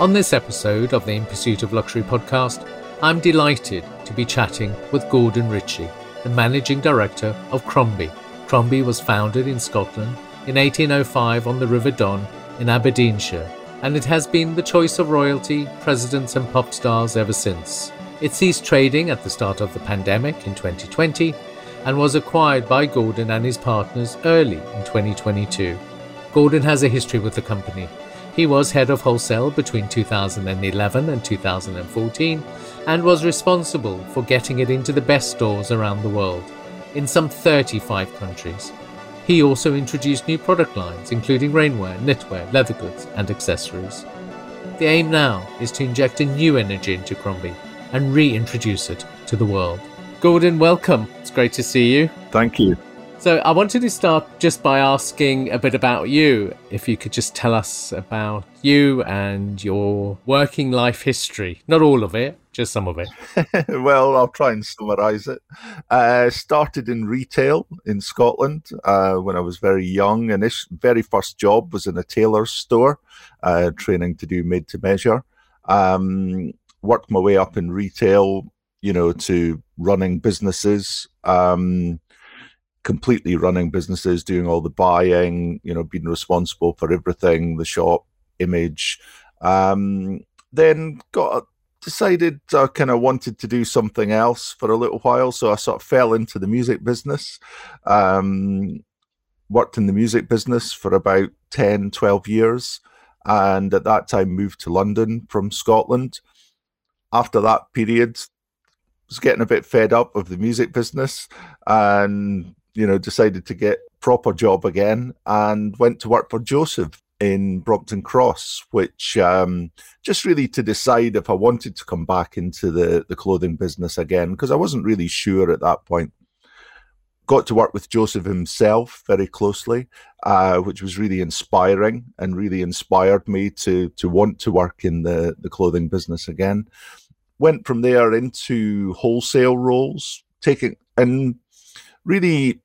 On this episode of the In Pursuit of Luxury podcast, I'm delighted to be chatting with Gordon Ritchie, the managing director of Crombie. Crombie was founded in Scotland in 1805 on the River Don in Aberdeenshire, and it has been the choice of royalty, presidents, and pop stars ever since. It ceased trading at the start of the pandemic in 2020 and was acquired by Gordon and his partners early in 2022. Gordon has a history with the company he was head of wholesale between 2011 and 2014 and was responsible for getting it into the best stores around the world, in some 35 countries. He also introduced new product lines, including rainwear, knitwear, leather goods, and accessories. The aim now is to inject a new energy into Crombie and reintroduce it to the world. Gordon, welcome. It's great to see you. Thank you. So I wanted to start just by asking a bit about you. If you could just tell us about you and your working life history. Not all of it, just some of it. well, I'll try and summarize it. Uh, started in retail in Scotland uh, when I was very young. And this very first job was in a tailor's store, uh, training to do made to measure. Um, worked my way up in retail, you know, to running businesses. Um, completely running businesses, doing all the buying, you know, being responsible for everything, the shop image. Um, then got decided I kind of wanted to do something else for a little while, so I sort of fell into the music business. Um, worked in the music business for about 10, 12 years, and at that time moved to London from Scotland. After that period, was getting a bit fed up of the music business and you know, decided to get proper job again and went to work for Joseph in Brompton Cross, which um, just really to decide if I wanted to come back into the, the clothing business again, because I wasn't really sure at that point. Got to work with Joseph himself very closely, uh, which was really inspiring and really inspired me to to want to work in the, the clothing business again. Went from there into wholesale roles, taking and really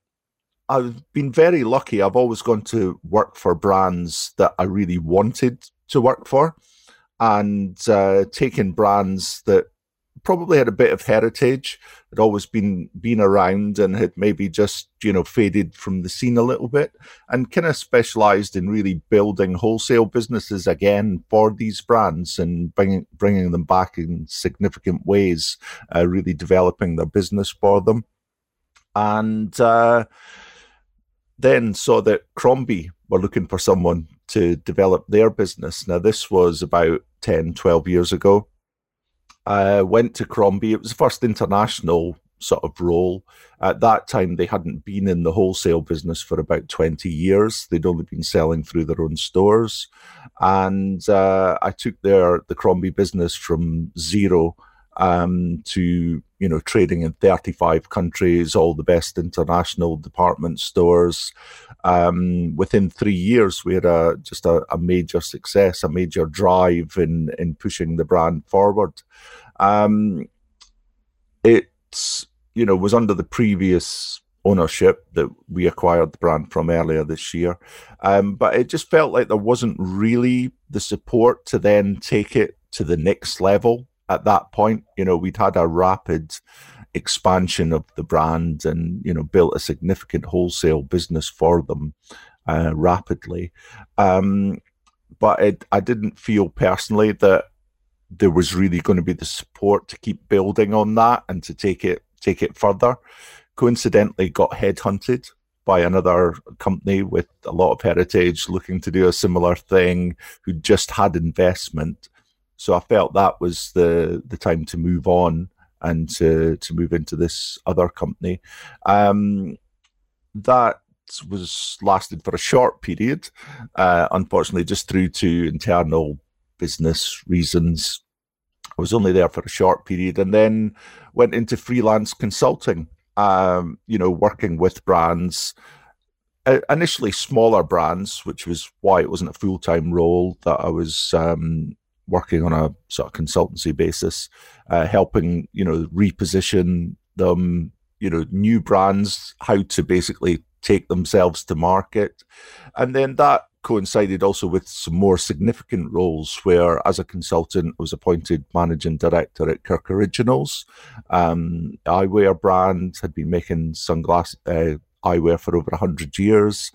I've been very lucky. I've always gone to work for brands that I really wanted to work for, and uh, taken brands that probably had a bit of heritage, had always been been around, and had maybe just you know faded from the scene a little bit, and kind of specialised in really building wholesale businesses again for these brands and bringing bringing them back in significant ways, uh, really developing their business for them, and. Uh, then saw that Crombie were looking for someone to develop their business. Now, this was about 10, 12 years ago. I went to Crombie. It was the first international sort of role. At that time, they hadn't been in the wholesale business for about 20 years. They'd only been selling through their own stores. And uh, I took their the Crombie business from zero um, to you know trading in 35 countries, all the best international department stores. Um, within three years, we had a just a, a, major success, a major drive in in pushing the brand forward. Um, it's you know was under the previous ownership that we acquired the brand from earlier this year. Um, but it just felt like there wasn't really the support to then take it to the next level at that point. You know, we'd had a rapid expansion of the brand and, you know, built a significant wholesale business for them uh, rapidly. Um, but it, I didn't feel personally that there was really going to be the support to keep building on that and to take it take it further. Coincidentally, got headhunted by another company with a lot of heritage looking to do a similar thing who just had investment so I felt that was the the time to move on and to to move into this other company. Um, that was lasted for a short period, uh, unfortunately, just through to internal business reasons. I was only there for a short period, and then went into freelance consulting. Um, you know, working with brands. Uh, initially smaller brands, which was why it wasn't a full time role that I was um, working on a sort of consultancy basis, uh, helping you know reposition them, you know, new brands, how to basically take themselves to market, and then that coincided also with some more significant roles where, as a consultant, I was appointed managing director at Kirk Originals. Um, eyewear brand had been making sunglasses. Uh, eyewear for over 100 years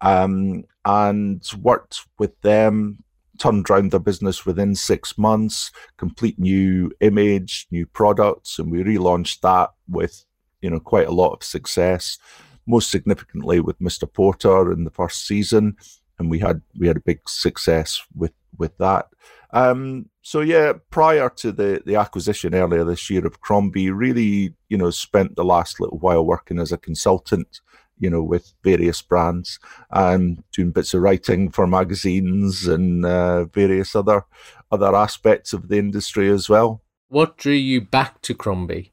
um, and worked with them turned around their business within six months complete new image new products and we relaunched that with you know quite a lot of success most significantly with mr porter in the first season and we had we had a big success with with that. Um, so yeah, prior to the the acquisition earlier this year of Crombie, really you know spent the last little while working as a consultant, you know, with various brands and doing bits of writing for magazines and uh, various other other aspects of the industry as well. What drew you back to Crombie?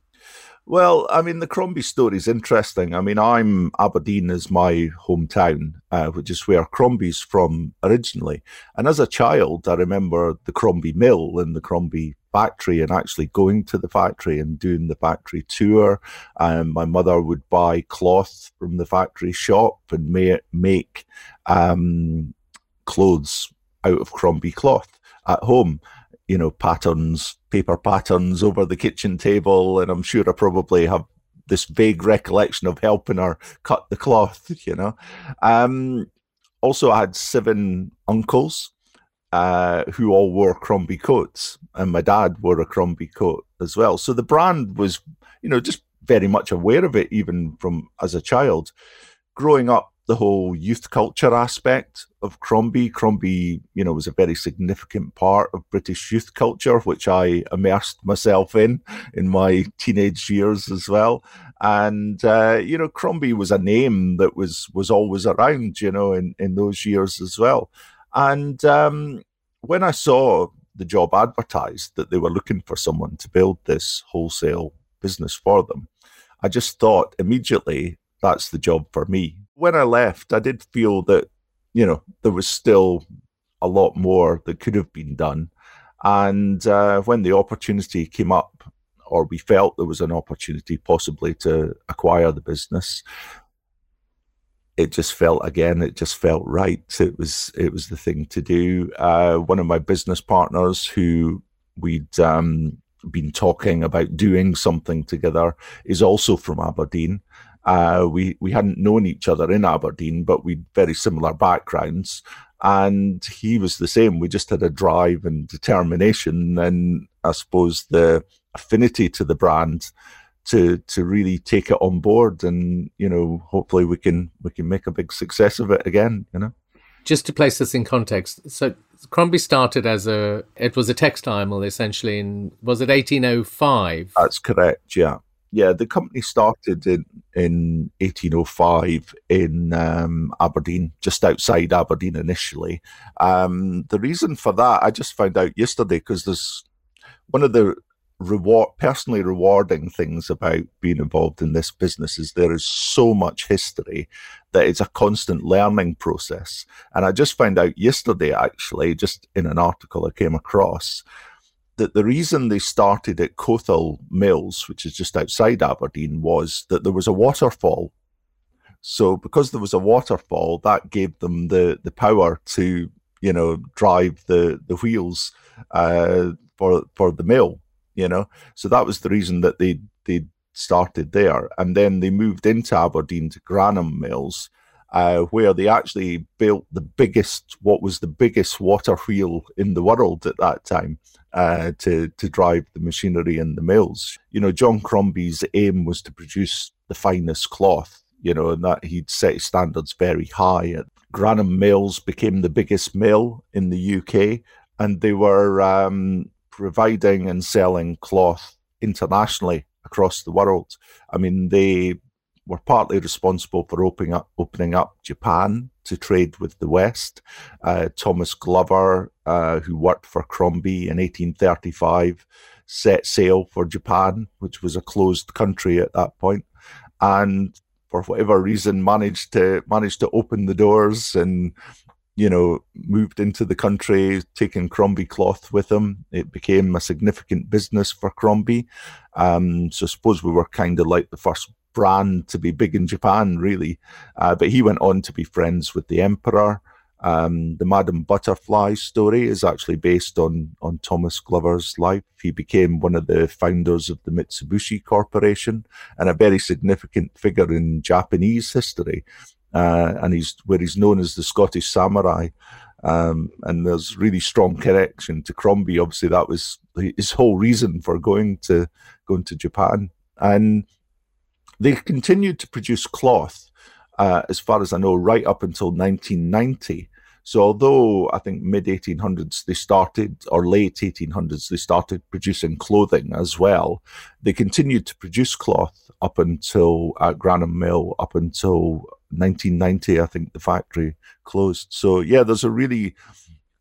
Well, I mean, the Crombie story is interesting. I mean, I'm Aberdeen is my hometown, uh, which is where Crombie's from originally. And as a child, I remember the Crombie mill and the Crombie factory and actually going to the factory and doing the factory tour. Um, my mother would buy cloth from the factory shop and ma- make um, clothes out of Crombie cloth at home you know, patterns, paper patterns over the kitchen table. And I'm sure I probably have this vague recollection of helping her cut the cloth, you know. Um, also, I had seven uncles uh, who all wore Crombie coats, and my dad wore a Crombie coat as well. So the brand was, you know, just very much aware of it, even from as a child. Growing up, the whole youth culture aspect of Crombie. Crombie, you know, was a very significant part of British youth culture, which I immersed myself in in my teenage years as well. And uh, you know, Crombie was a name that was was always around, you know, in in those years as well. And um, when I saw the job advertised that they were looking for someone to build this wholesale business for them, I just thought immediately that's the job for me when I left, I did feel that, you know, there was still a lot more that could have been done. And uh, when the opportunity came up, or we felt there was an opportunity possibly to acquire the business, it just felt again, it just felt right. It was it was the thing to do. Uh, one of my business partners who we'd um, been talking about doing something together is also from Aberdeen. Uh, we we hadn't known each other in Aberdeen, but we'd very similar backgrounds, and he was the same. We just had a drive and determination, and I suppose the affinity to the brand to to really take it on board, and you know, hopefully we can we can make a big success of it again. You know, just to place this in context, so Crombie started as a it was a textile mill essentially in was it 1805? That's correct. Yeah yeah, the company started in in 1805 in um, Aberdeen, just outside Aberdeen initially. Um, the reason for that, I just found out yesterday because there's one of the reward personally rewarding things about being involved in this business is there is so much history that it's a constant learning process and i just found out yesterday actually just in an article i came across that the reason they started at Cothall Mills, which is just outside Aberdeen, was that there was a waterfall. So because there was a waterfall, that gave them the, the power to, you know, drive the, the wheels uh, for for the mill, you know. So that was the reason that they they started there. And then they moved into Aberdeen to Grandholm Mills, uh, where they actually built the biggest, what was the biggest water wheel in the world at that time uh, to to drive the machinery in the mills. You know, John Crombie's aim was to produce the finest cloth. You know, and that he'd set standards very high. Grandholm Mills became the biggest mill in the UK, and they were um, providing and selling cloth internationally across the world. I mean, they were partly responsible for opening up, opening up Japan to trade with the West. Uh, Thomas Glover, uh, who worked for Crombie in 1835, set sail for Japan, which was a closed country at that point, and for whatever reason managed to managed to open the doors and you know moved into the country taking crombie cloth with him it became a significant business for crombie um, so i suppose we were kind of like the first brand to be big in Japan, really. Uh, but he went on to be friends with the emperor Um, the Madam Butterfly story is actually based on on Thomas Glover's life. He became one of the founders of the Mitsubishi Corporation and a very significant figure in Japanese history. Uh, and he's where he's known as the Scottish Samurai. Um, and there's really strong connection to Crombie. Obviously, that was his whole reason for going to going to Japan. And they continued to produce cloth, uh, as far as I know, right up until 1990. So, although I think mid 1800s they started, or late 1800s they started producing clothing as well, they continued to produce cloth up until at Grandholm Mill, up until 1990. I think the factory closed. So, yeah, there's a really,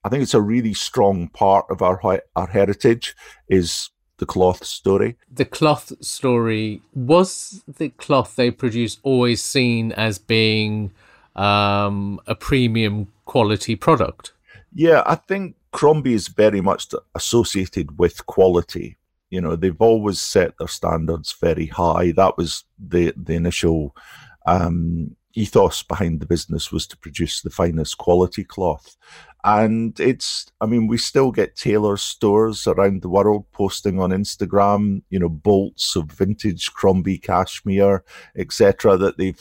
I think it's a really strong part of our our heritage is the cloth story. The cloth story was the cloth they produced always seen as being um, a premium quality product. Yeah, I think Crombie is very much associated with quality. You know, they've always set their standards very high. That was the the initial um, ethos behind the business was to produce the finest quality cloth. And it's, I mean, we still get tailor stores around the world posting on Instagram, you know, bolts of vintage Crombie cashmere, etc., that they've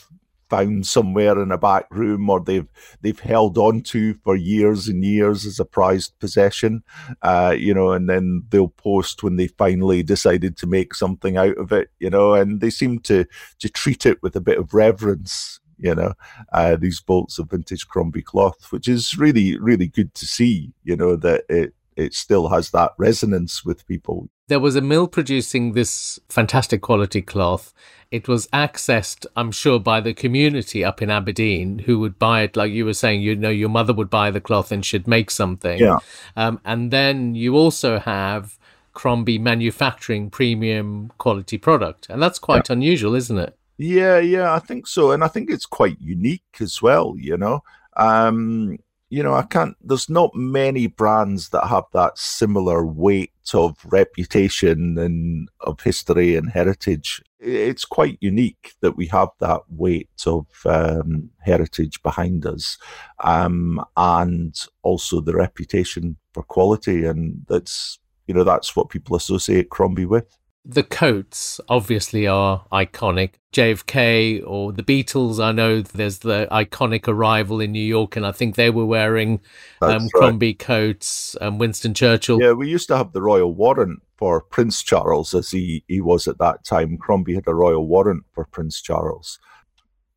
found somewhere in a back room or they've they've held on to for years and years as a prized possession uh, you know and then they'll post when they finally decided to make something out of it you know and they seem to to treat it with a bit of reverence you know, uh, these bolts of vintage Crombie cloth, which is really, really good to see, you know, that it, it still has that resonance with people. There was a mill producing this fantastic quality cloth. It was accessed, I'm sure, by the community up in Aberdeen who would buy it. Like you were saying, you know, your mother would buy the cloth and she'd make something. Yeah. Um, and then you also have Crombie manufacturing premium quality product. And that's quite yeah. unusual, isn't it? Yeah, yeah, I think so, and I think it's quite unique as well. You know, um, you know, I can't. There's not many brands that have that similar weight of reputation and of history and heritage. It's quite unique that we have that weight of um, heritage behind us, um, and also the reputation for quality, and that's you know that's what people associate Crombie with the coats obviously are iconic. JFK or the Beatles, I know there's the iconic arrival in New York, and I think they were wearing um, Crombie right. coats. Um, Winston Churchill. Yeah, we used to have the royal warrant for Prince Charles, as he, he was at that time. Crombie had a royal warrant for Prince Charles.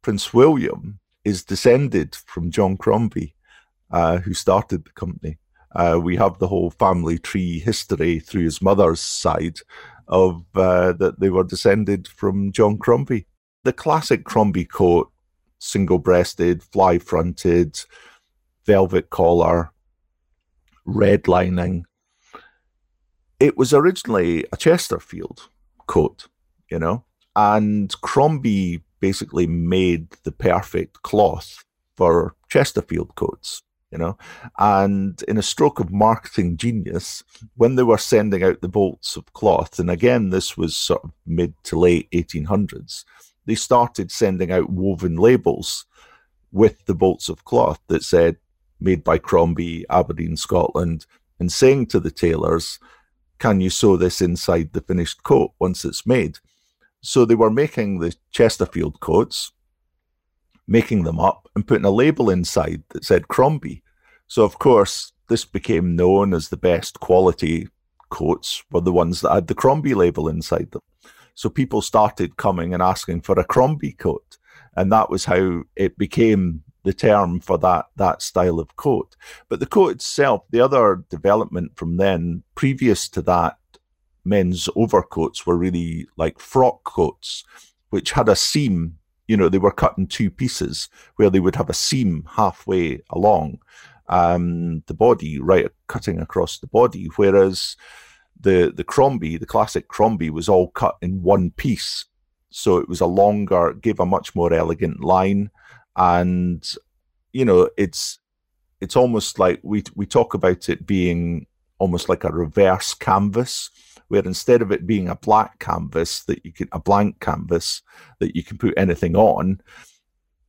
Prince William is descended from John Crombie, uh, who started the company. Uh, we have the whole family tree history through his mother's side of uh, that they were descended from John Crombie. The classic Crombie coat, single breasted, fly fronted, velvet collar, red lining. It was originally a Chesterfield coat, you know, and Crombie basically made the perfect cloth for Chesterfield coats you know. And in a stroke of marketing genius, when they were sending out the bolts of cloth, and again, this was sort of mid to late 1800s, they started sending out woven labels with the bolts of cloth that said made by Crombie, Aberdeen, Scotland, and saying to the tailors, can you sew this inside the finished coat once it's made? So they were making the Chesterfield coats, making them up and putting a label inside that said Crombie. So, of course, this became known as the best quality coats were the ones that had the Crombie label inside them. So people started coming and asking for a Crombie coat. And that was how it became the term for that that style of coat. But the coat itself, the other development from then, previous to that, men's overcoats were really like frock coats, which had a seam you know, they were cut in two pieces where they would have a seam halfway along um, the body, right, cutting across the body, whereas the the Crombie, the classic Crombie, was all cut in one piece. So it was a longer, gave a much more elegant line, and you know, it's it's almost like we we talk about it being almost like a reverse canvas where instead of it being a black canvas that you can a blank canvas that you can put anything on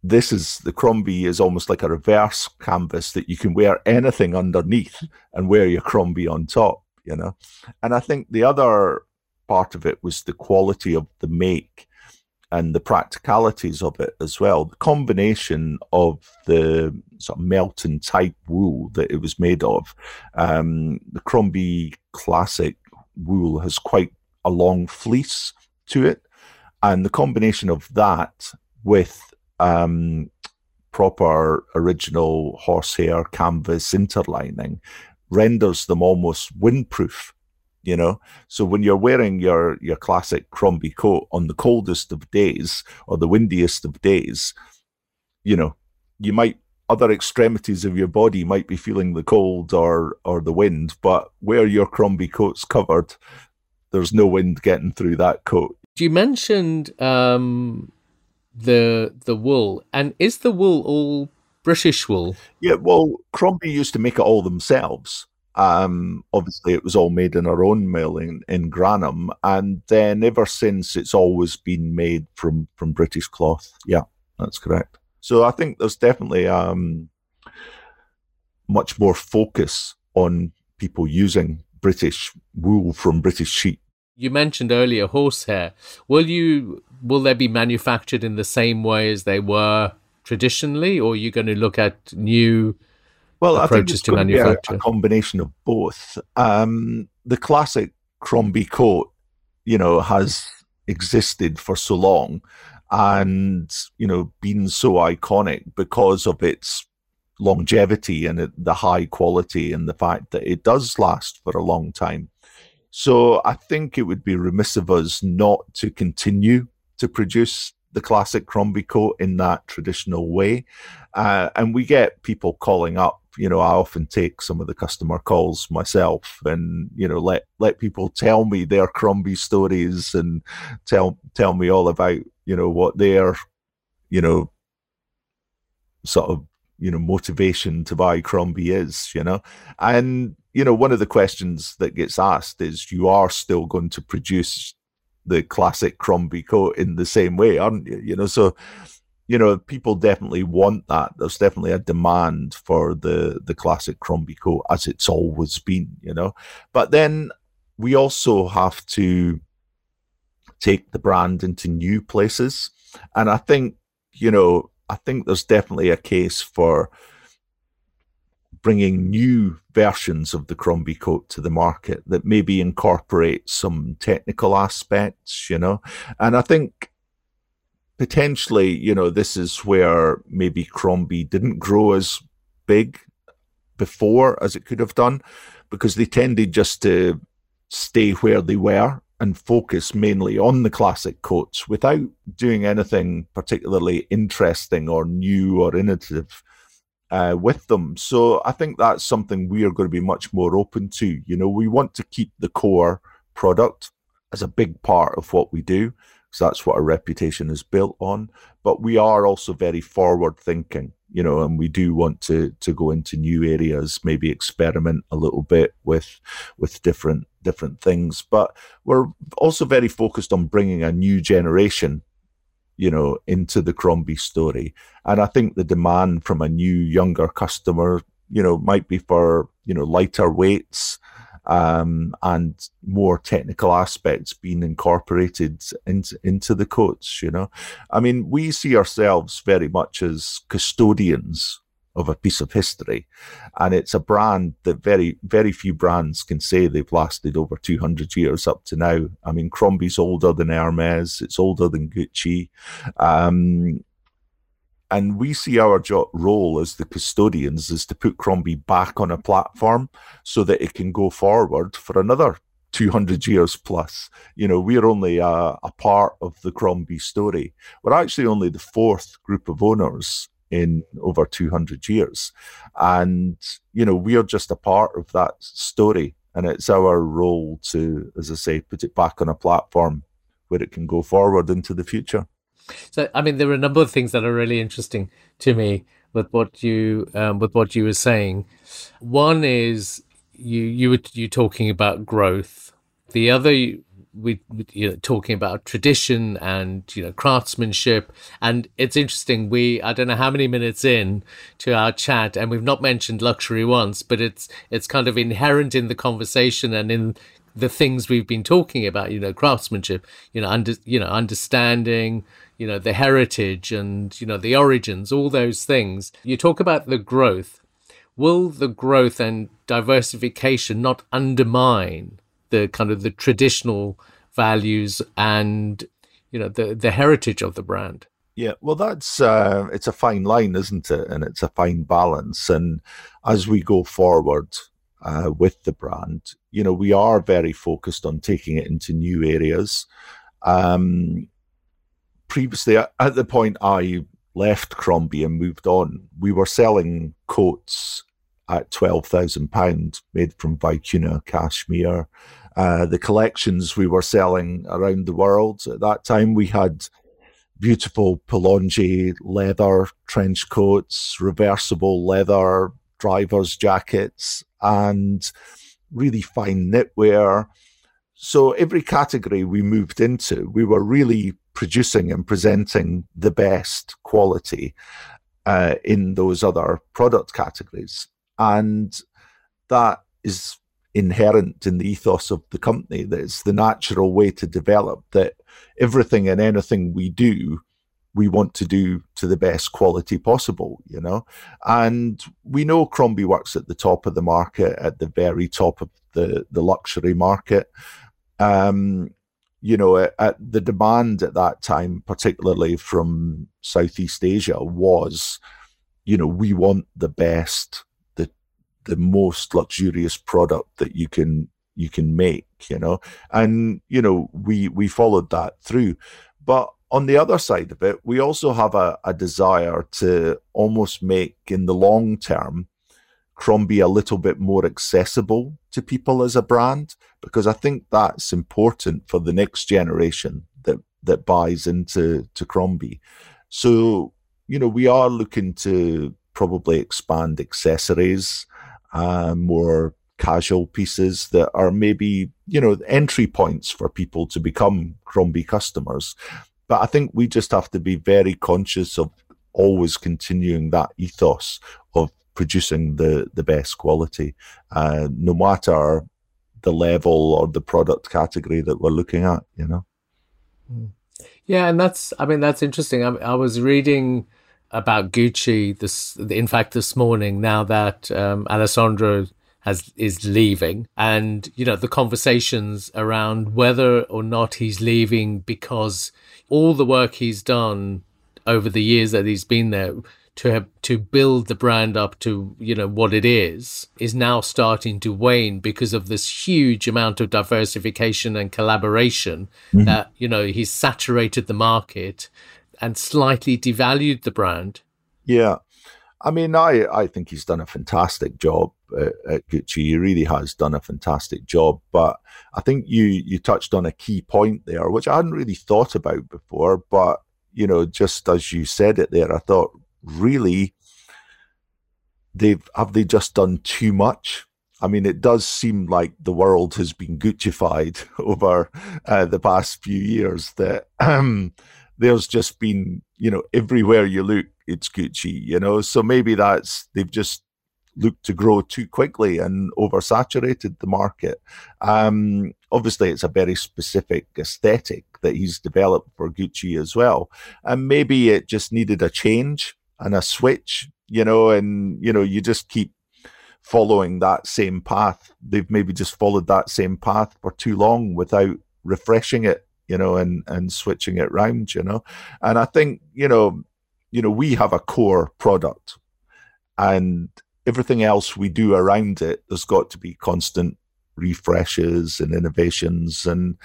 this is the Crombie is almost like a reverse canvas that you can wear anything underneath and wear your Crombie on top, you know. And I think the other part of it was the quality of the make and the practicalities of it as well. The combination of the sort of melton type wool that it was made of, um, the Crombie Classic wool has quite a long fleece to it, and the combination of that with um, proper original horsehair canvas interlining renders them almost windproof you know? So when you're wearing your your classic crombie coat on the coldest of days or the windiest of days you know you might other extremities of your body might be feeling the cold or or the wind but where your crombie coat's covered there's no wind getting through that coat. You mentioned um the the wool and is the wool all british wool? Yeah well crombie used to make it all themselves um, obviously, it was all made in our own mill in, in Grandholm, and then ever since, it's always been made from from British cloth. Yeah, that's correct. So I think there's definitely um, much more focus on people using British wool from British sheep. You mentioned earlier horsehair. Will you will they be manufactured in the same way as they were traditionally, or are you going to look at new well, approaches to manufacture? A, a, combination of both. Um, the classic Crombie coat, you know, has existed for so long and you know been so iconic because of its longevity and it, the high quality and the fact that it does last for a long time. So I think it would be remiss of us not to continue to produce the classic Crombie coat in that traditional way. Uh, and we get people calling up. You know, I often take some of the customer calls myself, and you know, let let people tell me their Crombie stories and tell tell me all about you know what their you know sort of you know motivation to buy Crombie is. You know, and you know one of the questions that gets asked is, you are still going to produce the classic Crombie coat in the same way, aren't you? You know, so you know people definitely want that. There's definitely a demand for the the classic Crombie coat as it's always been. You know, but then we also have to take the brand into new places, and I think you know I think there's definitely a case for bringing new versions of the Crombie coat to the market that maybe incorporate some technical aspects, you know. And I think potentially, you know, this is where maybe Crombie didn't grow as big before as it could have done because they tended just to stay where they were and focus mainly on the classic coats without doing anything particularly interesting or new or innovative uh, with them. So I think that's something we are going to be much more open to. You know, we want to keep the core product as a big part of what we do, because that's what our reputation is built on. But we are also very forward thinking, you know, and we do want to to go into new areas, maybe experiment a little bit with with different different things. But we're also very focused on bringing a new generation you know, into the Crombie story. And I think the demand from a new, younger customer, you know, might be for, you know, lighter weights um, and more technical aspects being incorporated into, into the coats, you know. I mean, we see ourselves very much as custodians of a piece of history. And it's a brand that very, very few brands can say they've lasted over 200 years up to now. I mean, Crombie's older than Hermes, it's older than Gucci. Um, and we see our jo- role as the custodians is to put Crombie back on a platform so that it can go forward for another 200 years plus. You know, we're only a, a part of the Crombie story. We're actually only the fourth group of owners in over 200 years. And, you know, we are just a part of that story. And it's our role to, as I say, put it back on a platform where it can go forward into the future. So, I mean, there are a number of things that are really interesting to me with what you um, with what you were saying. One is you you were you talking about growth. The other we you know talking about tradition and you know craftsmanship and it's interesting we i don't know how many minutes in to our chat and we've not mentioned luxury once but it's it's kind of inherent in the conversation and in the things we've been talking about you know craftsmanship you know under you know understanding you know the heritage and you know the origins all those things. You talk about the growth. Will the growth and diversification not undermine the kind of the traditional values and you know the the heritage of the brand? Yeah well that's uh, it's a fine line isn't it? And it's a fine balance. And as we go forward uh, with the brand you know we are very focused on taking it into new areas. Um previously at the point i left crombie and moved on we were selling coats at £12,000 made from vicuna cashmere uh, the collections we were selling around the world. At that time, we had beautiful Polonghi leather trench coats, reversible leather driver's jackets, and really fine knitwear. So every category we moved into, we were really producing and presenting the best quality uh, in those other product categories. And that is inherent in the ethos of the company that it's the natural way to develop that everything and anything we do we want to do to the best quality possible you know and we know crombie works at the top of the market at the very top of the the luxury market um you know at, at the demand at that time particularly from southeast asia was you know we want the best the most luxurious product that you can you can make you know? And you know we we followed that through. But on the other side of it we also have a, a desire to almost make in the long term crombie a little bit more accessible to people as a brand because i think that's important for the next generation that that buys into to crombie so you know we are looking to probably expand accessories uh, more casual pieces that are maybe you know entry points for people to become Crombie customers. But I think we just have to be very conscious of always continuing that ethos of producing the the best quality, uh, no matter the level or the product category that we're looking at. You know. Hmm. Yeah, and that's I mean that's interesting. I, I was reading about Gucci this in fact this morning now that um, Alessandro has is leaving and you know the conversations around whether or not he's leaving because all the work he's done over the years that he's been there to have to build the brand up to you know what it is is now starting to wane because of this huge amount of diversification and collaboration mm-hmm. that you know he's saturated the market and slightly devalued the brand. Yeah. I mean, I, I think he's done a fantastic job at, at, Gucci. He really has done a fantastic job. But I think you you touched on a key point there, which I hadn't really thought about before. But you know, just as you said it there, I thought really they've have they just done too much. I mean, it does seem like the world has been Guccified over uh, the past few years. That um, there's just been, you know, everywhere you look, it's Gucci, you know. So maybe that's they've just looked to grow too quickly and oversaturated the market. Um, obviously, it's a very specific aesthetic that he's developed for Gucci as well, and maybe it just needed a change and a switch, you know. And you know, you just keep following that same path. They've maybe just followed that same path for too long without refreshing it you know, and and switching it round, you know. And I think, you know, you know, we have a core product and everything else we do around it, there's got to be constant refreshes and innovations. And,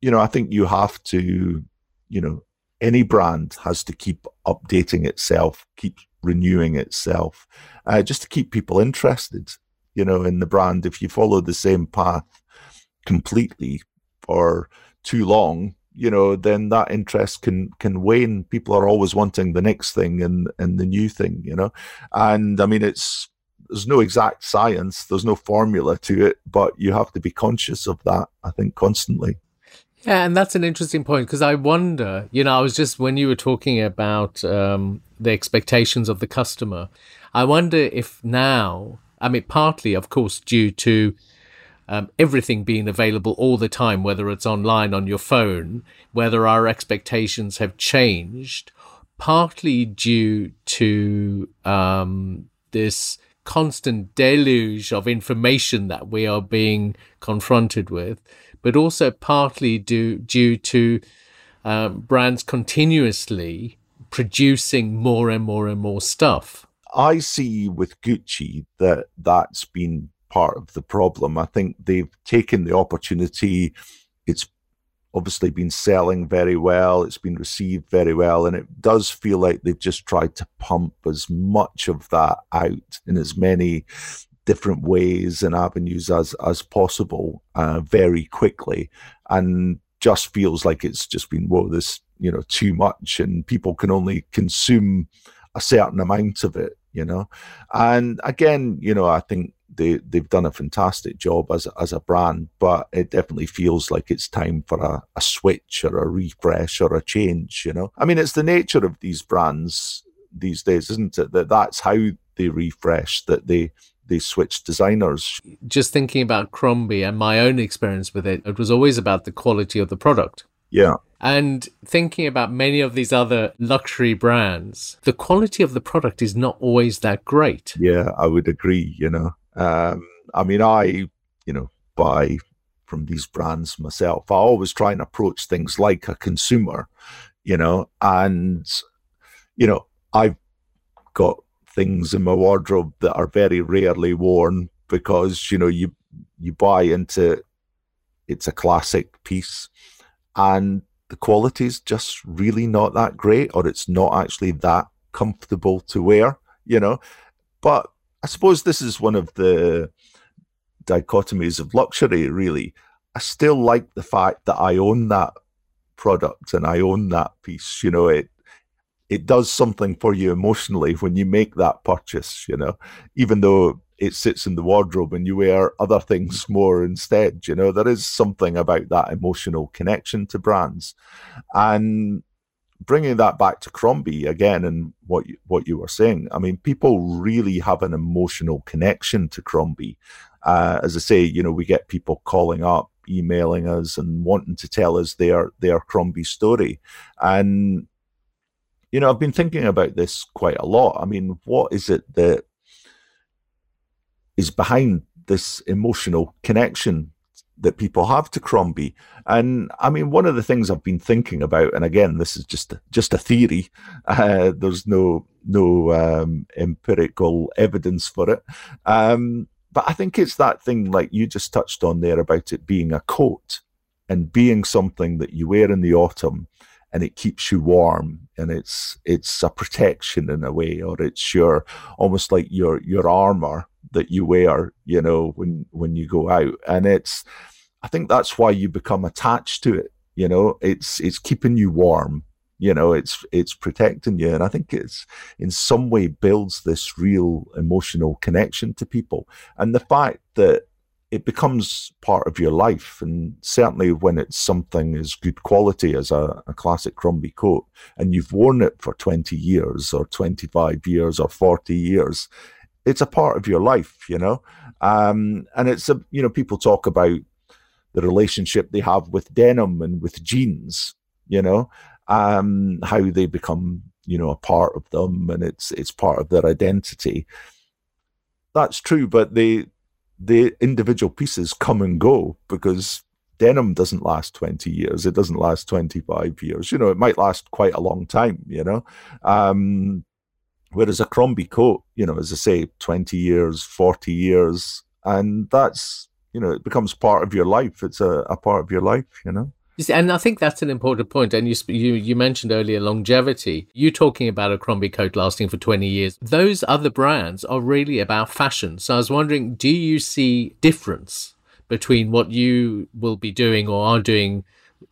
you know, I think you have to, you know, any brand has to keep updating itself, keep renewing itself, uh, just to keep people interested, you know, in the brand. If you follow the same path completely for too long, you know, then that interest can can wane. People are always wanting the next thing and and the new thing, you know. And I mean, it's there's no exact science, there's no formula to it, but you have to be conscious of that. I think constantly. Yeah, and that's an interesting point because I wonder, you know, I was just when you were talking about um, the expectations of the customer, I wonder if now, I mean, partly, of course, due to um, everything being available all the time, whether it's online on your phone, whether our expectations have changed, partly due to um, this constant deluge of information that we are being confronted with, but also partly due, due to um, brands continuously producing more and more and more stuff. I see with Gucci that that's been part of the problem. I think they've taken the opportunity. It's obviously been selling very well. It's been received very well. And it does feel like they've just tried to pump as much of that out in as many different ways and avenues as, as possible uh, very quickly. And just feels like it's just been, whoa, this, you know, too much. And people can only consume a certain amount of it, you know. And again, you know, I think they they've done a fantastic job as as a brand, but it definitely feels like it's time for a, a switch or a refresh or a change. You know, I mean, it's the nature of these brands these days, isn't it? That that's how they refresh, that they they switch designers. Just thinking about Crombie and my own experience with it, it was always about the quality of the product. Yeah. And thinking about many of these other luxury brands, the quality of the product is not always that great. Yeah, I would agree, you know. Um, I mean, I, you know, buy from these brands myself. I always try and approach things like a consumer, you know, and, you know, I've got things in my wardrobe that are very rarely worn because, you know, you, you buy into it's a classic piece and the quality is just really not that great or it's not actually that comfortable to wear, you know. But I suppose this is one of the dichotomies of luxury, really. I still like the fact that I own that product and I own that piece. You know, it it does something for you emotionally when you make that purchase, you know, even though it sits in the wardrobe and you wear other things more instead. You know, there is something about that emotional connection to brands. And bringing that back to Crombie again and what you, what you were saying, I mean, people really have an emotional connection to Crombie. Uh, as I say, you know, we get people calling up, emailing us, and wanting to tell us their their Crombie story. And you know, I've been thinking about this quite a lot. I mean, what is it that is behind this emotional connection that people have to Crombie. And I mean, one of the things I've been thinking about, and again, this is just just a theory. Uh, there's no no um, empirical evidence for it. Um, but I think it's that thing like you just touched on there about it being a coat and being something that you wear in the autumn and it keeps you warm and it's it's a protection in a way or it's your almost like your your armor that you wear, you know, when when you go out. And it's I think that's why you become attached to it. You know, it's it's keeping you warm. You know, it's it's protecting you, and I think it's in some way builds this real emotional connection to people. And the fact that it becomes part of your life. And certainly when it's something as good quality as a, a, classic Crombie coat and you've worn it for 20 years or 25 years or 40 years, it's a part of your life, you know. Um, and it's a you know people talk about the relationship they have with denim and with jeans, you know, um, how they become you know a part of them and it's it's part of their identity. That's true, but the the individual pieces come and go because denim doesn't last 20 years it doesn't last 25 years you know it might last quite a long time you know um Whereas a Crombie coat, you know, as I say, 20 years, 40 years, and that's, you know, it becomes part of your life. It's a, a part of your life, you know. And I think that's an important point. And you, you you mentioned earlier longevity. You talking about a Crombie coat lasting for 20 years. Those other brands are really about fashion. So I was wondering, do you see difference between what you will be doing or are doing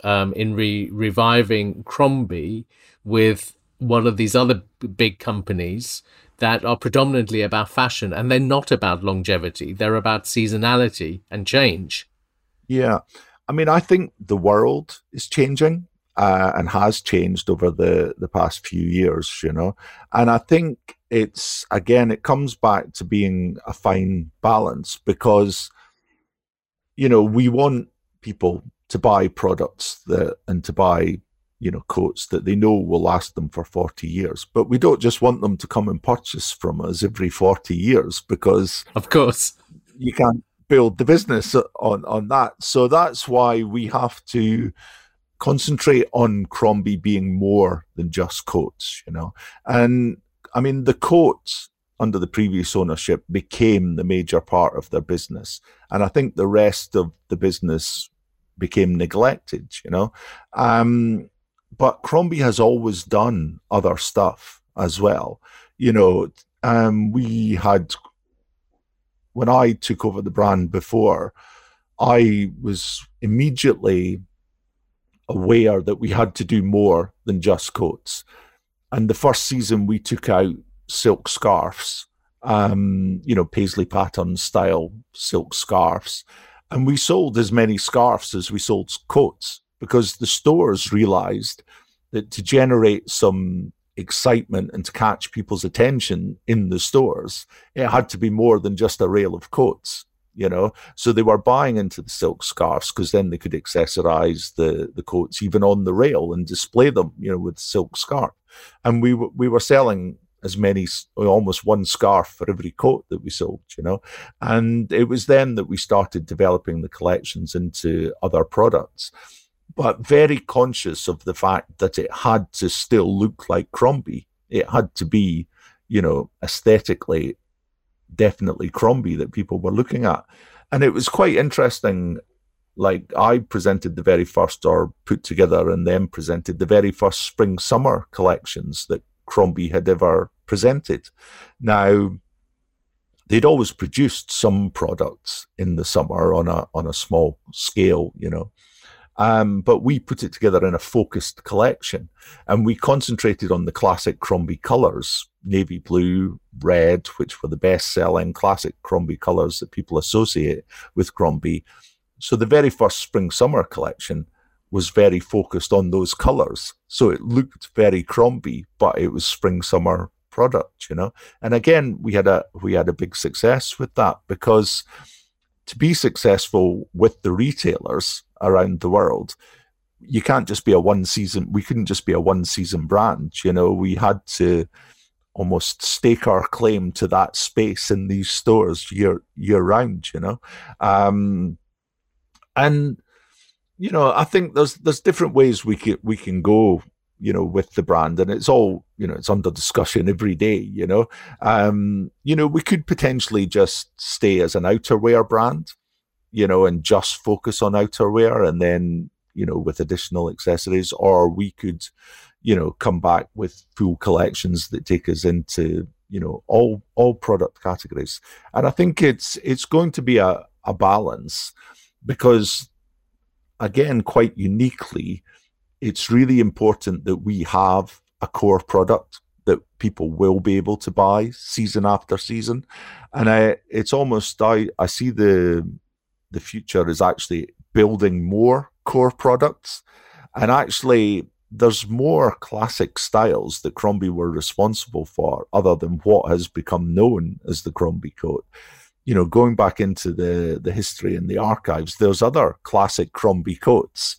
um, in re- reviving Crombie with one of these other big companies that are predominantly about fashion and they're not about longevity. They're about seasonality and change. Yeah. I mean, I think the world is changing uh, and has changed over the the past few years, you know. And I think it's again, it comes back to being a fine balance because, you know, we want people to buy products that and to buy you know coats that they know will last them for 40 years but we don't just want them to come and purchase from us every 40 years because of course you can't build the business on on that so that's why we have to concentrate on Crombie being more than just coats, you know. And I mean, the coats under the previous ownership became the major part of their business. And I think the rest of the business became neglected, you know. Um, but Crombie has always done other stuff as well. You know, um, we had, when I took over the brand before, I was immediately aware that we had to do more than just coats. And the first season, we took out silk scarves, um, you know, paisley pattern style silk scarves. And we sold as many scarves as we sold coats because the stores realized that to generate some excitement and to catch people's attention in the stores, it had to be more than just a rail of coats you know? So they were buying into the silk scarves because then they could accessorize the the coats even on the rail and display them you know with silk scarf. And we w- we were selling as many almost one scarf for every coat that we sold you know? And it was then that we started developing the collections into other products but very conscious of the fact that it had to still look like Crombie it had to be you know aesthetically definitely Crombie that people were looking at. And it was quite interesting. Like I presented the very first, or put together and then presented the very first spring summer collections that Crombie had ever presented. Now, they'd always produced some products in the summer on a on a small scale, you know. Um, but we put it together in a focused collection and we concentrated on the classic Crombie colours navy blue, red, which were the best selling classic Crombie colours that people associate with Crombie. So the very first spring summer collection was very focused on those colours. So it looked very Crombie, but it was spring summer product, you know. And again, we had a we had a big success with that because to be successful with the retailers around the world, you can't just be a one season. We couldn't just be a one season brand. You know, we had to almost stake our claim to that space in these stores year year round. You know, um, and you know, I think there's there's different ways we can we can go. You know, with the brand, and it's all you know, it's under discussion every day. You know, um, you know, we could potentially just stay as an outerwear brand you know, and just focus on outerwear and then, you know, with additional accessories, or we could, you know, come back with full collections that take us into, you know, all all product categories. And I think it's it's going to be a, a balance because again, quite uniquely, it's really important that we have a core product that people will be able to buy season after season. And I, it's almost I, I see the the future is actually building more core products. And actually, there's more classic styles that Crombie were responsible for, other than what has become known as the Crombie coat. You know, going back into the, the history and the archives, there's other classic Crombie coats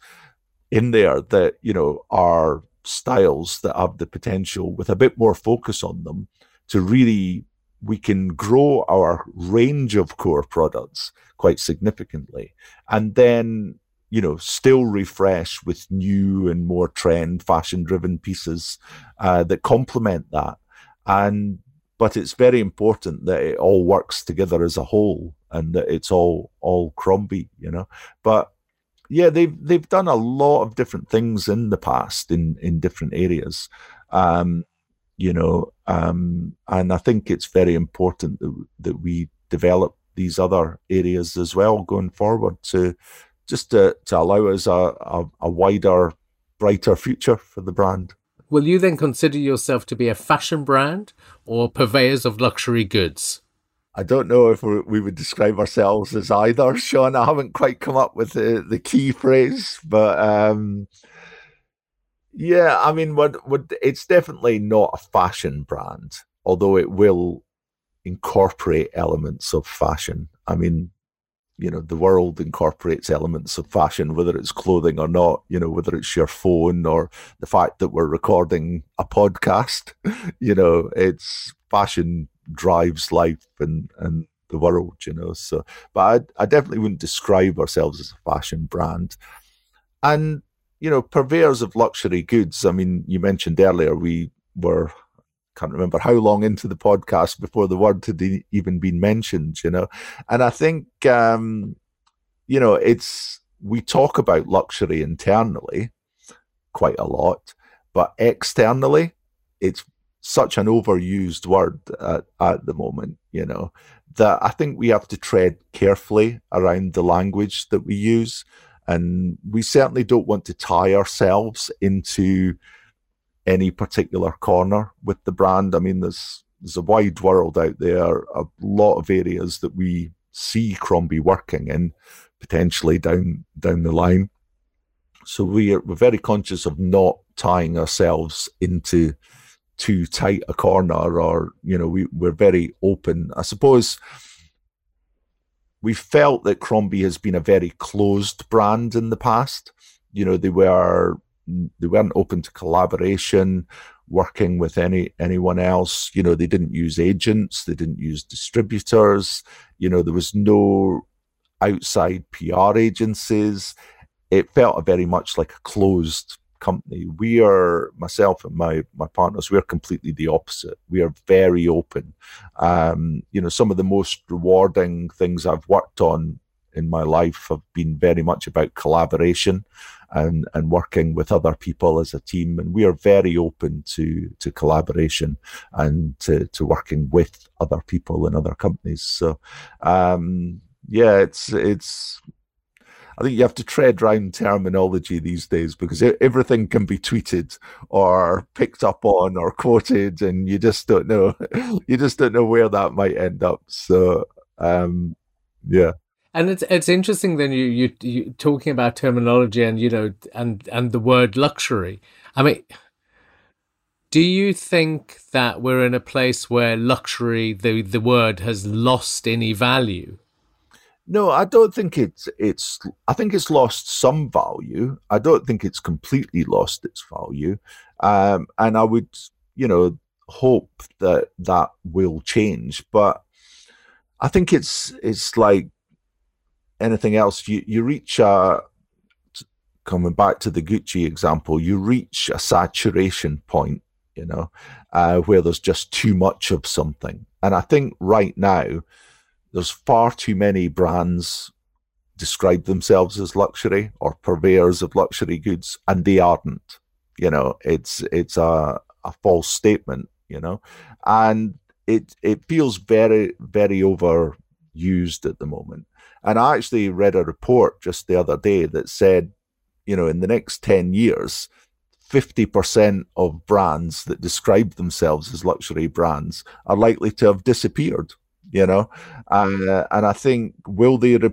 in there that, you know, are styles that have the potential with a bit more focus on them to really we can grow our range of core products quite significantly. And then you know still refresh with new and more trend fashion driven pieces uh, that complement that. And but it's very important that it all works together as a whole and that it's all all crombie you know? But yeah they've they've done a lot of different things in the past in in different areas. Um you know um, and I think it's very important that, that we develop these other areas as well going forward to just to, to allow us a, a, a wider, brighter future for the brand. Will you then consider yourself to be a fashion brand or purveyors of luxury goods? I don't know if we would describe ourselves as either, Sean. I haven't quite come up with the, the key phrase, but um, yeah, I mean, what, what, it's definitely not a fashion brand, although it will incorporate elements of fashion. I mean, you know, the world incorporates elements of fashion, whether it's clothing or not, you know, whether it's your phone or the fact that we're recording a podcast, you know, it's fashion drives life and, and the world, you know. So, but I, I definitely wouldn't describe ourselves as a fashion brand. And, you know, purveyors of luxury goods. I mean, you mentioned earlier we were can't remember how long into the podcast before the word had even been mentioned, you know. And I think, um, you know, it's we talk about luxury internally quite a lot, but externally, it's such an overused word at, at the moment, you know, that I think we have to tread carefully around the language that we use. And we certainly don't want to tie ourselves into any particular corner with the brand. I mean, there's there's a wide world out there, a lot of areas that we see Crombie working in potentially down down the line. So we are, we're very conscious of not tying ourselves into too tight a corner, or you know, we we're very open. I suppose we felt that Crombie has been a very closed brand in the past. You know, they were they weren't open to collaboration, working with any anyone else. You know, they didn't use agents, they didn't use distributors. You know, there was no outside PR agencies. It felt very much like a closed company. We are myself and my my partners. We're completely the opposite. We are very open. Um, you know, some of the most rewarding things I've worked on in my life have been very much about collaboration and and working with other people as a team and we are very open to to collaboration and to to working with other people and other companies so um yeah it's it's I think you have to tread round terminology these days because everything can be tweeted or picked up on or quoted, and you just don't know. You just don't know where that might end up. So, um, yeah and it's it's interesting then you you you talking about terminology and you know and and the word luxury. I mean, do you think that we're in a place where luxury the the word has lost any value? No, I don't think it's it's. I think it's lost some value. I don't think it's completely lost its value, um, and I would, you know, hope that that will change. But I think it's it's like anything else, you, you reach a, coming back to the Gucci example, you reach a saturation point, you know, uh, where there's just too much of something. And I think right now, there's far too many brands describe themselves as luxury or purveyors of luxury goods, and they aren't. You know, it's it's a, a false statement, you know, and it it feels very, very overused at the moment. And I actually read a report just the other day that said, you know, in the next 10 years, 50% of brands that describe themselves as luxury brands are likely to have disappeared, you know? Uh, and I think, will they re-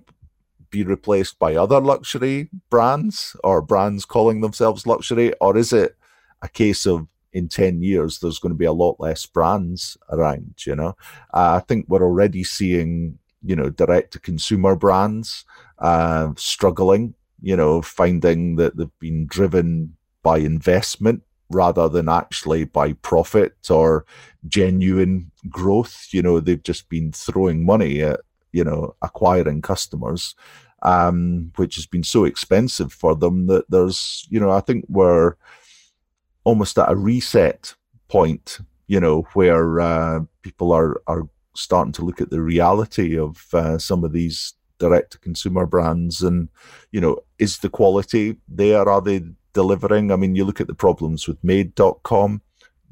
be replaced by other luxury brands or brands calling themselves luxury? Or is it a case of in 10 years, there's going to be a lot less brands around, you know? Uh, I think we're already seeing you know, direct to consumer brands uh, struggling, you know, finding that they've been driven by investment rather than actually by profit or genuine growth. You know, they've just been throwing money at, you know, acquiring customers, um, which has been so expensive for them that there's, you know, I think we're almost at a reset point, you know, where uh, people are, are starting to look at the reality of uh, some of these direct to consumer brands and you know is the quality there are they delivering. I mean you look at the problems with made.com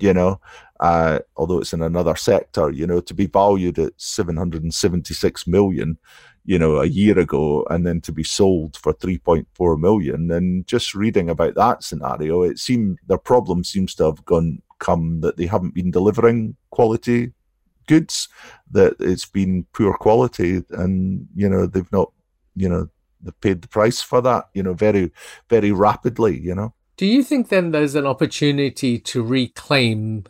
you know uh, although it's in another sector you know to be valued at 776 million you know a year ago and then to be sold for 3.4 million and just reading about that scenario it seemed their problem seems to have gone come that they haven't been delivering quality goods that it's been poor quality and you know they've not you know they paid the price for that you know very very rapidly you know? Do you think then there's an opportunity to reclaim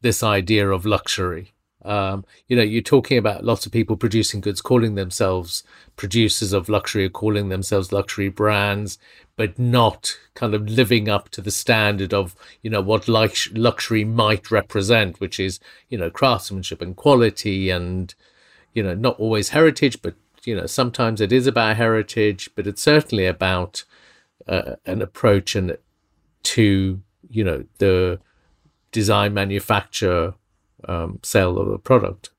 this idea of luxury? Um, you know, you're talking about lots of people producing goods, calling themselves producers of luxury, or calling themselves luxury brands, but not kind of living up to the standard of, you know, what luxury might represent, which is, you know, craftsmanship and quality and, you know, not always heritage, but, you know, sometimes it is about heritage, but it's certainly about uh, an approach and to, you know, the design manufacture um, sell of a product.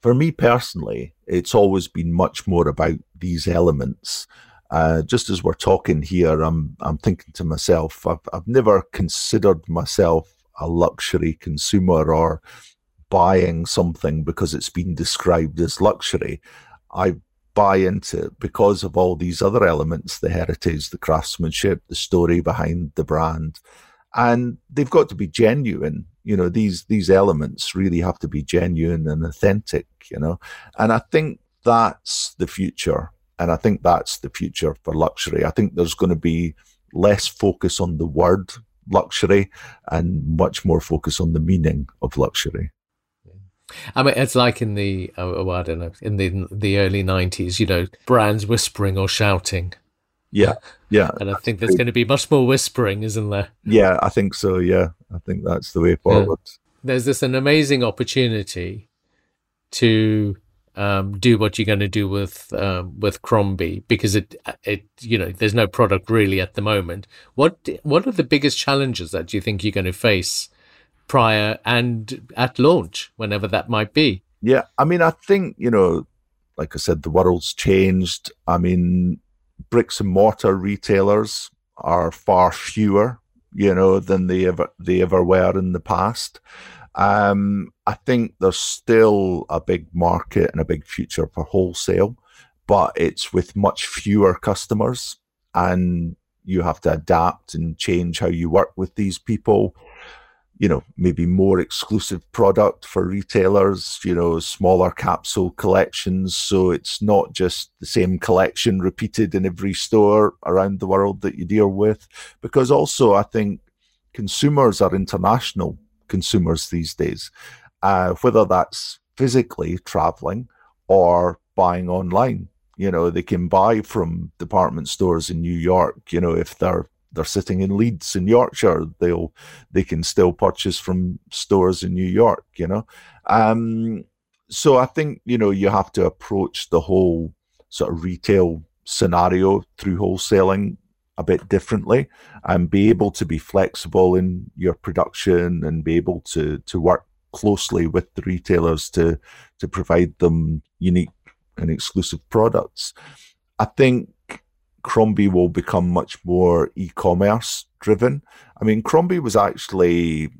For me personally, it's always been much more about these elements. Uh, just as we're talking here, I'm I'm thinking to myself, I've I've never considered myself a luxury consumer or buying something because it's been described as luxury. I buy into it because of all these other elements the heritage, the craftsmanship, the story behind the brand. And they've got to be genuine. You know these these elements really have to be genuine and authentic you know? And i think that's the future. And i think that's the future for luxury. I think there's going to be less focus on the word luxury and much more focus on the meaning of luxury I mean, it's like in the oh, I don't know in the the early '90s, you know, brands whispering or shouting yeah, yeah. And I think there's going to be much more whispering, isn't there? Yeah, I think so. Yeah, I think that's the way forward. Yeah. There's this an amazing opportunity to um, do what you're going to do with um, with Crombie because it it you know there's no product really at the moment. What what are the biggest challenges that you think you're going to face prior and at launch, whenever that might be? Yeah, I mean, I think you know, like I said, the world's changed. I mean, bricks and mortar retailers are far fewer, you know, than they ever they ever were in the past. Um, I think there's still a big market and a big future for wholesale, but it's with much fewer customers, and you have to adapt and change how you work with these people you know, maybe more exclusive product for retailers, you know, smaller capsule collections. So it's not just the same collection repeated in every store around the world that you deal with. Because also, I think consumers are international consumers these days, uh, whether that's physically traveling or buying online. You know, they can buy from department stores in New York, you know, if they're they're sitting in Leeds in Yorkshire. They'll they can still purchase from stores in New York. You know, um, so I think you know you have to approach the whole sort of retail scenario through wholesaling a bit differently and be able to be flexible in your production and be able to to work closely with the retailers to to provide them unique and exclusive products. I think Crombie will become much more e-commerce driven. I mean, Crombie was actually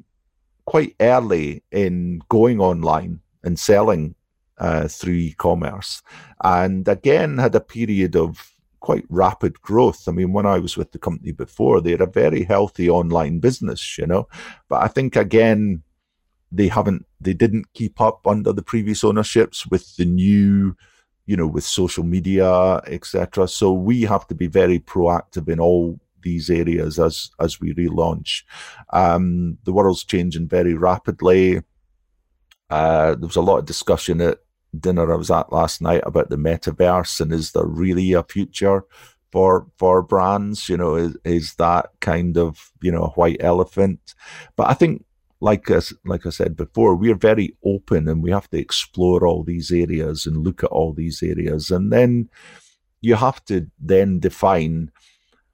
quite early in going online and selling uh, through e-commerce, and again had a period of quite rapid growth. I mean, when I was with the company before, they had a very healthy online business, you know, but I think again they haven't, they didn't keep up under the previous ownerships with the new you know, with social media, etc. So we have to be very proactive in all these areas as as we relaunch. Um, the world's changing very rapidly. Uh, there was a lot of discussion at dinner I was at last night about the metaverse and is there really a future for for brands? You know, is, is that kind of you know a white elephant? But I think like as like I said before, we're very open and we have to explore all these areas and look at all these areas, and then you have to then define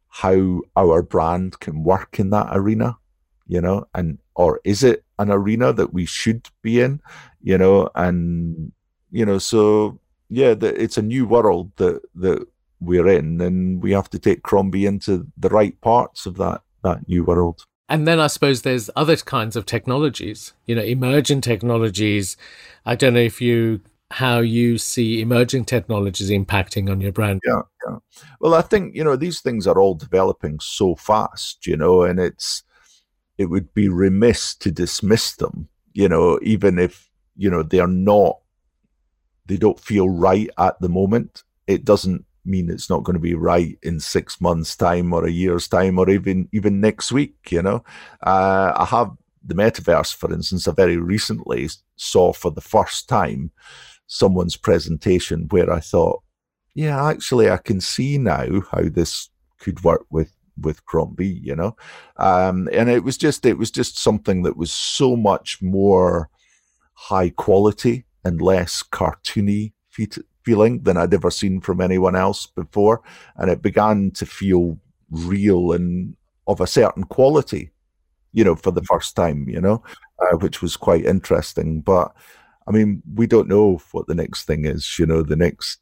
how our brand can work in that arena, you know, and or is it an arena that we should be in, you know, and you know, so yeah, it's a new world that that we're in, and we have to take Crombie into the right parts of that that new world. And then I suppose there's other kinds of technologies, you know, emerging technologies. I don't know if you how you see emerging technologies impacting on your brand. Yeah, yeah. Well, I think you know these things are all developing so fast, you know, and it's it would be remiss to dismiss them, you know, even if you know, they're not, they don't feel right at the moment. It doesn't mean it's not going to be right in six months' time or a year's time or even even next week. You know, uh, I have the metaverse, for instance. I very recently saw for the first time someone's presentation where I thought, yeah, actually, I can see now how this could work with with Crombie, you know, um, and it was just it was just something that was so much more high quality and less cartoony feeling than I'd ever seen from anyone else before, and it began to feel real and of a certain quality, you know, for the first time, you know, uh, which was quite interesting. But I mean, we don't know what the next thing is, you know, the next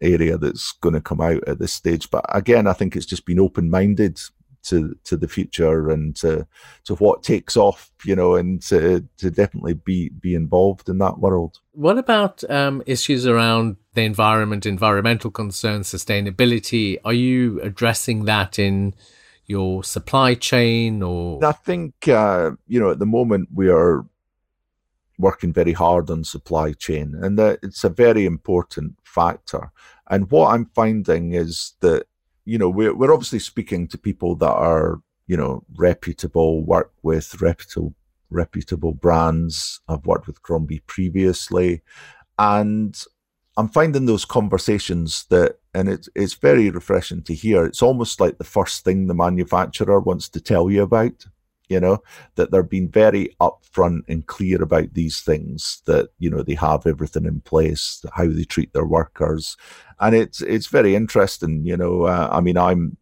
area that's going to come out at this stage. But again, I think it's just been open minded to to the future and to to what takes off, you know, and to to definitely be be involved in that world. What about um, issues around the environment, environmental concerns, sustainability? Are you addressing that in your supply chain or? I think uh, you know at the moment we are working very hard on supply chain, and that it's a very important factor. And what I'm finding is that you know we're we're obviously speaking to people that are you know reputable, work with reputable reputable brands. I've worked with Crombie previously, and I'm finding those conversations that, and it's it's very refreshing to hear. It's almost like the first thing the manufacturer wants to tell you about you know, that they're being very upfront and clear about these things, that, you know, they have everything in place, how they treat their workers. And it's, it's very interesting, you know, uh, I mean, I'm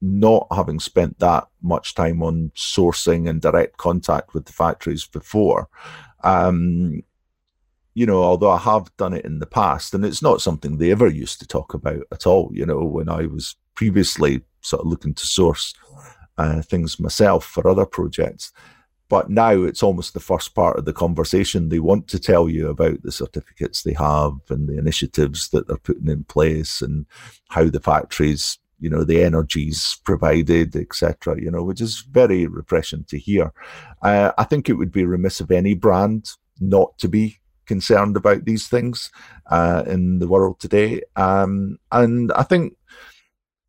not having spent that much time on sourcing and direct contact with the factories before. Um, you know, although I have done it in the past, and it's not something they ever used to talk about at all, you know, when I was previously sort of looking to source uh, things myself for other projects. But now it's almost the first part of the conversation. They want to tell you about the certificates they have and the initiatives that they're putting in place and how the factories, you know, the energies provided, etc. You know, which is very refreshing to hear. Uh, I think it would be remiss of any brand not to be concerned about these things uh, in the world today. Um, and I think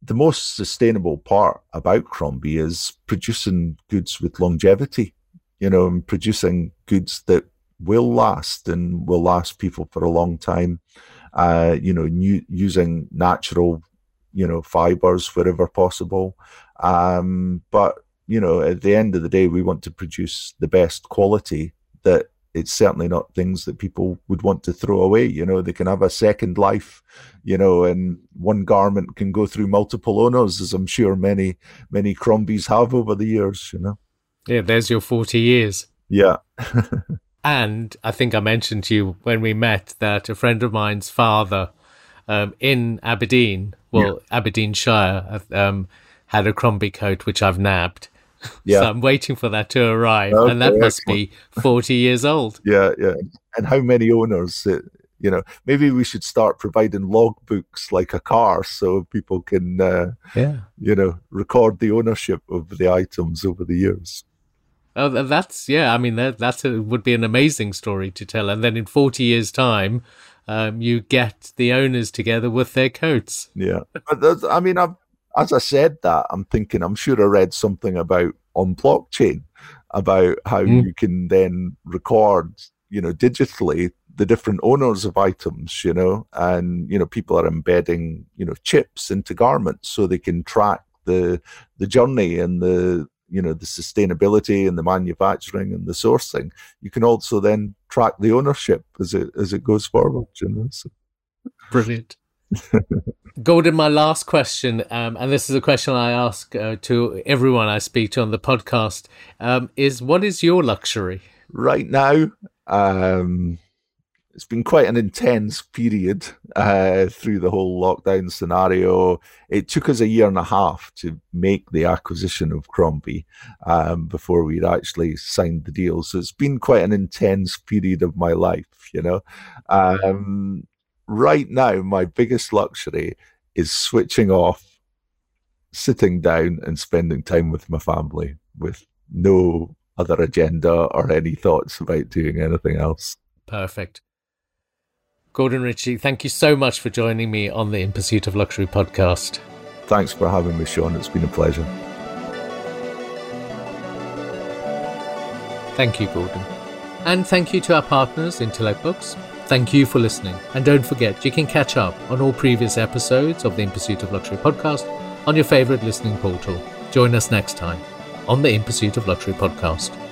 the most sustainable part about Crombie is producing goods with longevity, you know, and producing goods that will last and will last people for a long time. Uh, you know, new, using natural, you know, fibers wherever possible. Um, but you know, at the end of the day, we want to produce the best quality that it's certainly not things that people would want to throw away. You know, they can have a second life, you know, and one garment can go through multiple owners, as I'm sure many, many Crombies have over the years, you know. Yeah, there's your 40 years. Yeah. and I think I mentioned to you when we met that a friend of mine's father um, in Aberdeen, well, yeah. Aberdeenshire, um, had a Crombie coat, which I've nabbed Yeah. so I'm waiting for that to arrive, okay, and that must excellent. be 40 years old. Yeah, yeah. And how many owners? Uh, you know, maybe we should start providing log books like a car, so people can, uh, yeah, you know, record the ownership of the items over the years. Oh, that's yeah. I mean, that that's a, would be an amazing story to tell. And then in 40 years' time, um, you get the owners together with their coats. Yeah, but I mean, I've as I said that, I'm thinking, I'm sure I read something about on blockchain about how mm. you can then record, you know, digitally the different owners of items, you know, and you know, people are embedding, you know, chips into garments so they can track the the journey and the you know the sustainability and the manufacturing and the sourcing. You can also then track the ownership as it as it goes forward, you know. So. Brilliant. Gordon, my last question, um, and this is a question I ask uh, to everyone I speak to on the podcast, um, is what is your luxury? Right now, um, it's been quite an intense period uh, through the whole lockdown scenario. It took us a year and a half to make the acquisition of Crombie um, before we'd actually signed the deal. So it's been quite an intense period of my life, you know. Right now, my biggest luxury is switching off, sitting down, and spending time with my family with no other agenda or any thoughts about doing anything else. Perfect. Gordon Ritchie, thank you so much for joining me on the In Pursuit of Luxury podcast. Thanks for having me, Sean. It's been a pleasure. Thank you, Gordon. And thank you to our partners, Intellect Books. Thank you for listening. And don't forget, you can catch up on all previous episodes of the In Pursuit of Luxury podcast on your favorite listening portal. Join us next time on the In Pursuit of Luxury podcast.